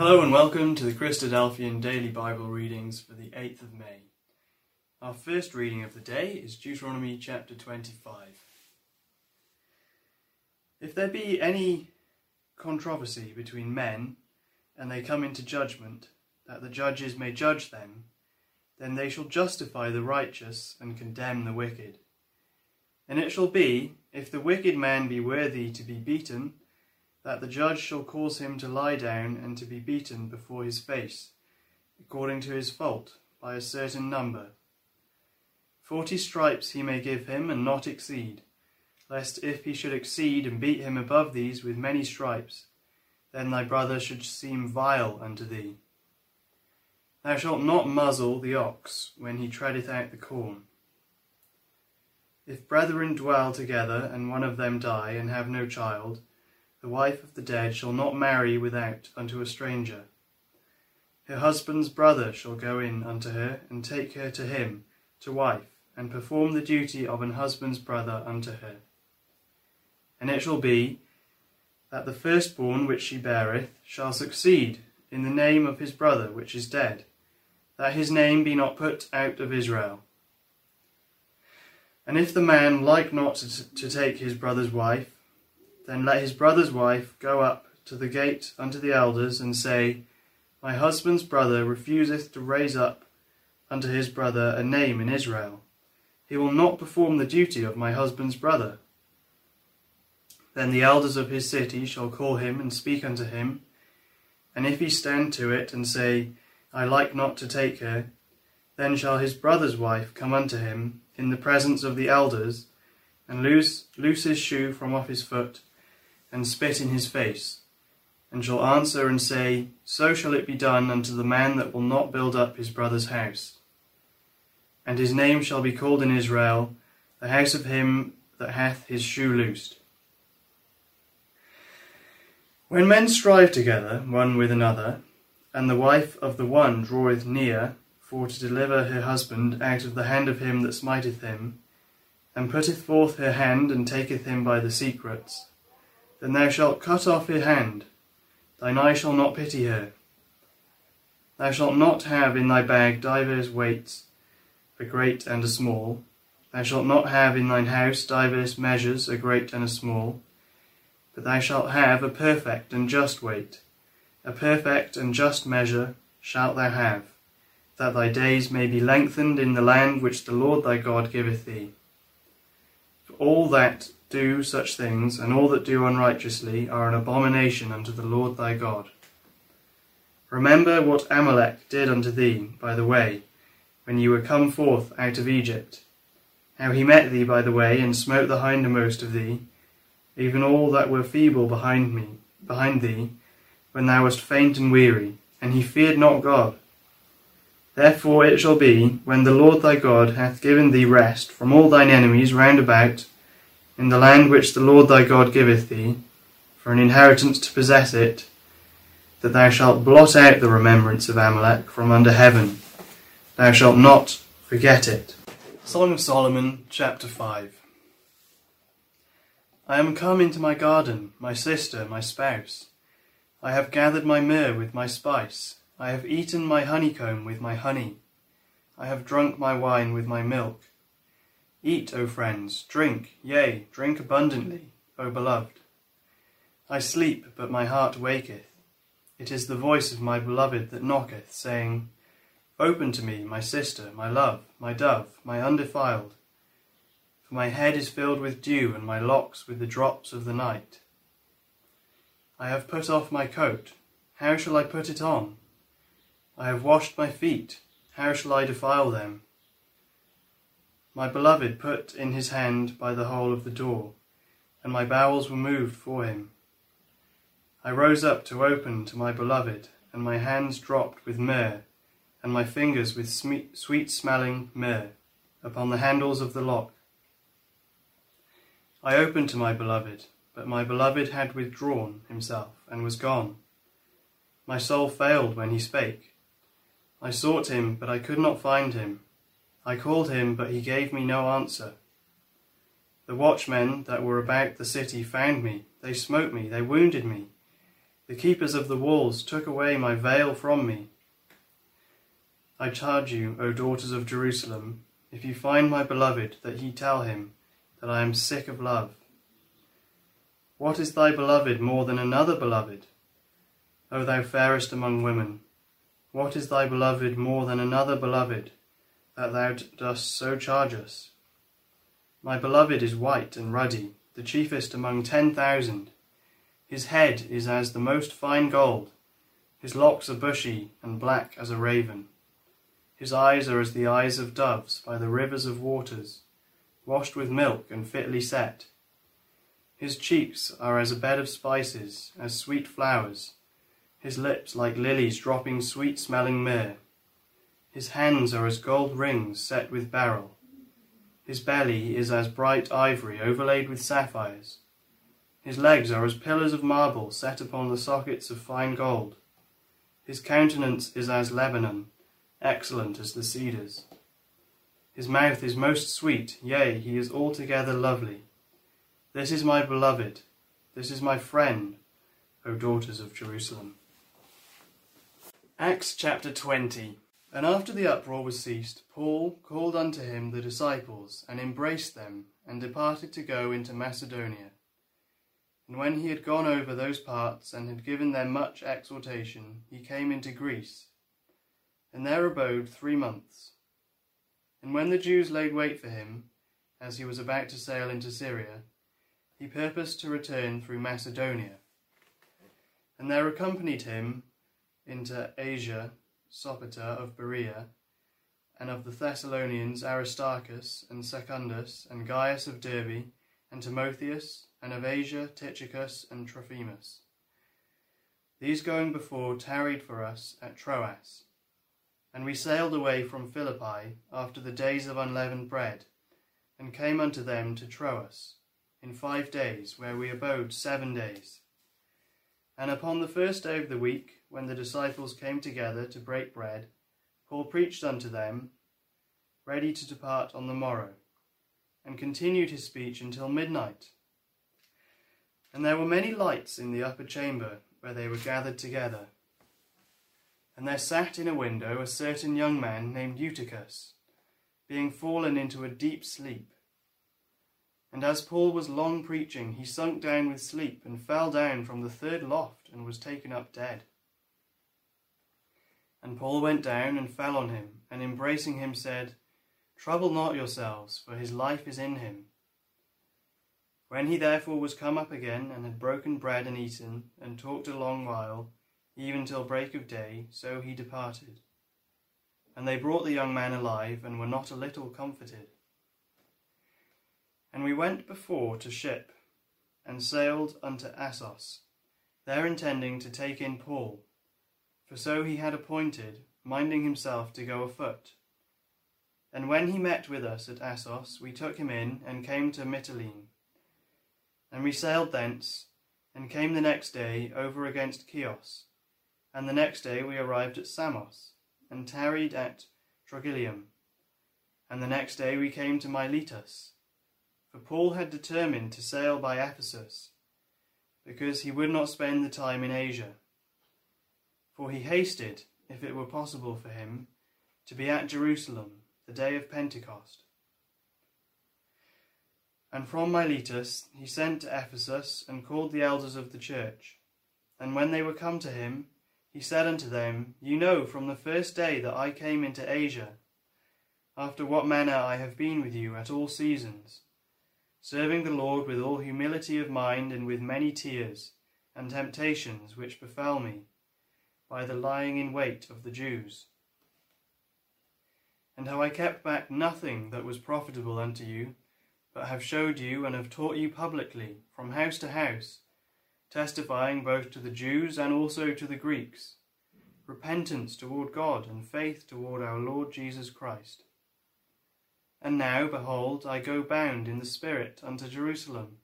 Hello and welcome to the Christadelphian Daily Bible Readings for the 8th of May. Our first reading of the day is Deuteronomy chapter 25. If there be any controversy between men, and they come into judgment, that the judges may judge them, then they shall justify the righteous and condemn the wicked. And it shall be, if the wicked man be worthy to be beaten, that the judge shall cause him to lie down and to be beaten before his face, according to his fault, by a certain number. Forty stripes he may give him, and not exceed, lest if he should exceed and beat him above these with many stripes, then thy brother should seem vile unto thee. Thou shalt not muzzle the ox when he treadeth out the corn. If brethren dwell together, and one of them die, and have no child, the wife of the dead shall not marry without unto a stranger. Her husband's brother shall go in unto her, and take her to him, to wife, and perform the duty of an husband's brother unto her. And it shall be, that the firstborn which she beareth shall succeed in the name of his brother which is dead, that his name be not put out of Israel. And if the man like not to take his brother's wife, then let his brother's wife go up to the gate unto the elders, and say, My husband's brother refuseth to raise up unto his brother a name in Israel. He will not perform the duty of my husband's brother. Then the elders of his city shall call him and speak unto him. And if he stand to it and say, I like not to take her, then shall his brother's wife come unto him in the presence of the elders, and loose, loose his shoe from off his foot, and spit in his face, and shall answer and say, So shall it be done unto the man that will not build up his brother's house. And his name shall be called in Israel, the house of him that hath his shoe loosed. When men strive together one with another, and the wife of the one draweth near for to deliver her husband out of the hand of him that smiteth him, and putteth forth her hand and taketh him by the secrets, then thou shalt cut off her hand, thine eye shall not pity her. Thou shalt not have in thy bag divers weights, a great and a small. Thou shalt not have in thine house divers measures, a great and a small but thou shalt have a perfect and just weight, a perfect and just measure shalt thou have, that thy days may be lengthened in the land which the Lord thy God giveth thee. For all that do such things, and all that do unrighteously, are an abomination unto the Lord thy God. Remember what Amalek did unto thee by the way, when ye were come forth out of Egypt, how he met thee by the way, and smote the hindermost of thee, even all that were feeble behind me, behind thee, when thou wast faint and weary, and he feared not God. Therefore it shall be, when the Lord thy God hath given thee rest from all thine enemies round about, in the land which the Lord thy God giveth thee, for an inheritance to possess it, that thou shalt blot out the remembrance of Amalek from under heaven. Thou shalt not forget it. Song of Solomon, chapter 5. I am come into my garden, my sister, my spouse. I have gathered my myrrh with my spice. I have eaten my honeycomb with my honey. I have drunk my wine with my milk. Eat, O friends, drink, yea, drink abundantly, O beloved. I sleep, but my heart waketh. It is the voice of my beloved that knocketh, saying, Open to me, my sister, my love, my dove, my undefiled for my head is filled with dew, and my locks with the drops of the night. I have put off my coat, how shall I put it on? I have washed my feet, how shall I defile them? My beloved put in his hand by the hole of the door, and my bowels were moved for him. I rose up to open to my beloved, and my hands dropped with myrrh, and my fingers with sweet smelling myrrh, upon the handles of the lock. I opened to my beloved, but my beloved had withdrawn himself and was gone. My soul failed when he spake. I sought him, but I could not find him. I called him, but he gave me no answer. The watchmen that were about the city found me. They smote me, they wounded me. The keepers of the walls took away my veil from me. I charge you, O daughters of Jerusalem, if you find my beloved, that ye tell him that I am sick of love. What is thy beloved more than another beloved? O thou fairest among women, what is thy beloved more than another beloved, that thou dost so charge us? My beloved is white and ruddy, the chiefest among ten thousand. His head is as the most fine gold, his locks are bushy and black as a raven. His eyes are as the eyes of doves by the rivers of waters, washed with milk and fitly set. His cheeks are as a bed of spices, as sweet flowers, his lips like lilies dropping sweet smelling myrrh. His hands are as gold rings set with beryl. His belly is as bright ivory overlaid with sapphires. His legs are as pillars of marble set upon the sockets of fine gold. His countenance is as Lebanon, excellent as the cedars. His mouth is most sweet, yea, he is altogether lovely. This is my beloved, this is my friend, O daughters of Jerusalem. Acts chapter 20 And after the uproar was ceased, Paul called unto him the disciples, and embraced them, and departed to go into Macedonia. And when he had gone over those parts and had given them much exhortation, he came into Greece, and there abode three months. And when the Jews laid wait for him, as he was about to sail into Syria, he purposed to return through Macedonia. And there accompanied him into Asia Sopater of Berea, and of the Thessalonians Aristarchus and Secundus, and Gaius of Derbe, and Timotheus, and of Asia Tychicus and Trophimus. These going before tarried for us at Troas. And we sailed away from Philippi after the days of unleavened bread, and came unto them to Troas in five days, where we abode seven days. And upon the first day of the week, when the disciples came together to break bread, Paul preached unto them, ready to depart on the morrow, and continued his speech until midnight. And there were many lights in the upper chamber where they were gathered together. And there sat in a window a certain young man named Eutychus, being fallen into a deep sleep. And as Paul was long preaching, he sunk down with sleep, and fell down from the third loft, and was taken up dead. And Paul went down and fell on him, and embracing him said, Trouble not yourselves, for his life is in him. When he therefore was come up again, and had broken bread and eaten, and talked a long while, even till break of day, so he departed. And they brought the young man alive, and were not a little comforted. And we went before to ship, and sailed unto Assos, there intending to take in Paul, for so he had appointed, minding himself to go afoot. And when he met with us at Assos, we took him in, and came to Mytilene. And we sailed thence, and came the next day over against Chios. And the next day we arrived at Samos, and tarried at Trogyllium. And the next day we came to Miletus, for Paul had determined to sail by Ephesus, because he would not spend the time in Asia. For he hasted, if it were possible for him, to be at Jerusalem the day of Pentecost. And from Miletus he sent to Ephesus and called the elders of the church. And when they were come to him, he said unto them, You know from the first day that I came into Asia, after what manner I have been with you at all seasons serving the Lord with all humility of mind and with many tears and temptations which befell me by the lying in wait of the Jews. And how I kept back nothing that was profitable unto you, but have showed you and have taught you publicly from house to house, testifying both to the Jews and also to the Greeks, repentance toward God and faith toward our Lord Jesus Christ. And now, behold, I go bound in the Spirit unto Jerusalem,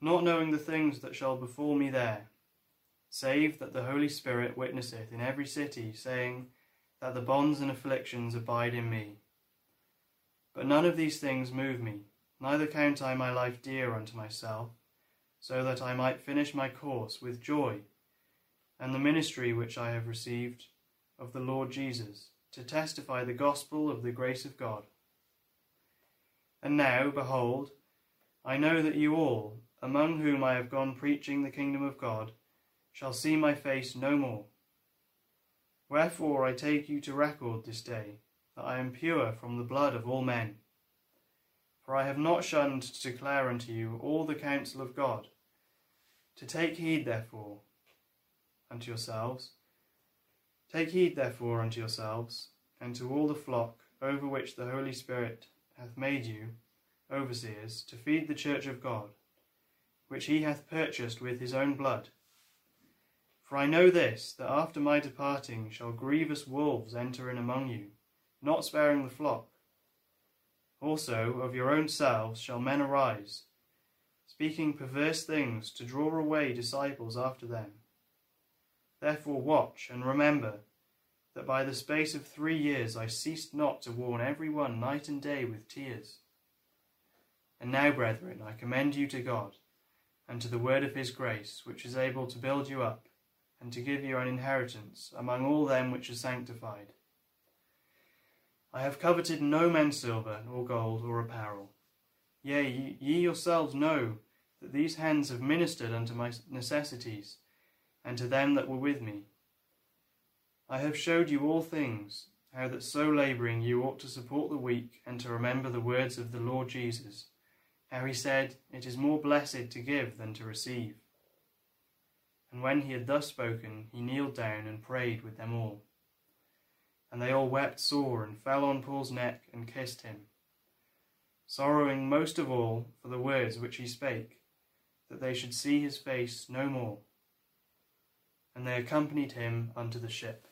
not knowing the things that shall befall me there, save that the Holy Spirit witnesseth in every city, saying, That the bonds and afflictions abide in me. But none of these things move me, neither count I my life dear unto myself, so that I might finish my course with joy, and the ministry which I have received of the Lord Jesus, to testify the gospel of the grace of God. And now, behold, I know that you all, among whom I have gone preaching the kingdom of God, shall see my face no more. Wherefore I take you to record this day that I am pure from the blood of all men. For I have not shunned to declare unto you all the counsel of God. To take heed, therefore, unto yourselves, take heed, therefore, unto yourselves, and to all the flock over which the Holy Spirit hath made you overseers, to feed the church of God, which he hath purchased with his own blood. For I know this, that after my departing shall grievous wolves enter in among you, not sparing the flock. Also of your own selves shall men arise, speaking perverse things to draw away disciples after them. Therefore watch and remember that by the space of three years I ceased not to warn every one night and day with tears. And now, brethren, I commend you to God, and to the word of his grace, which is able to build you up and to give you an inheritance among all them which are sanctified. I have coveted no man's silver, or gold, or apparel. Yea, ye yourselves know that these hands have ministered unto my necessities, and to them that were with me. I have showed you all things, how that so labouring you ought to support the weak, and to remember the words of the Lord Jesus, how he said, It is more blessed to give than to receive. And when he had thus spoken, he kneeled down and prayed with them all. And they all wept sore and fell on Paul's neck and kissed him, sorrowing most of all for the words which he spake, that they should see his face no more. And they accompanied him unto the ship.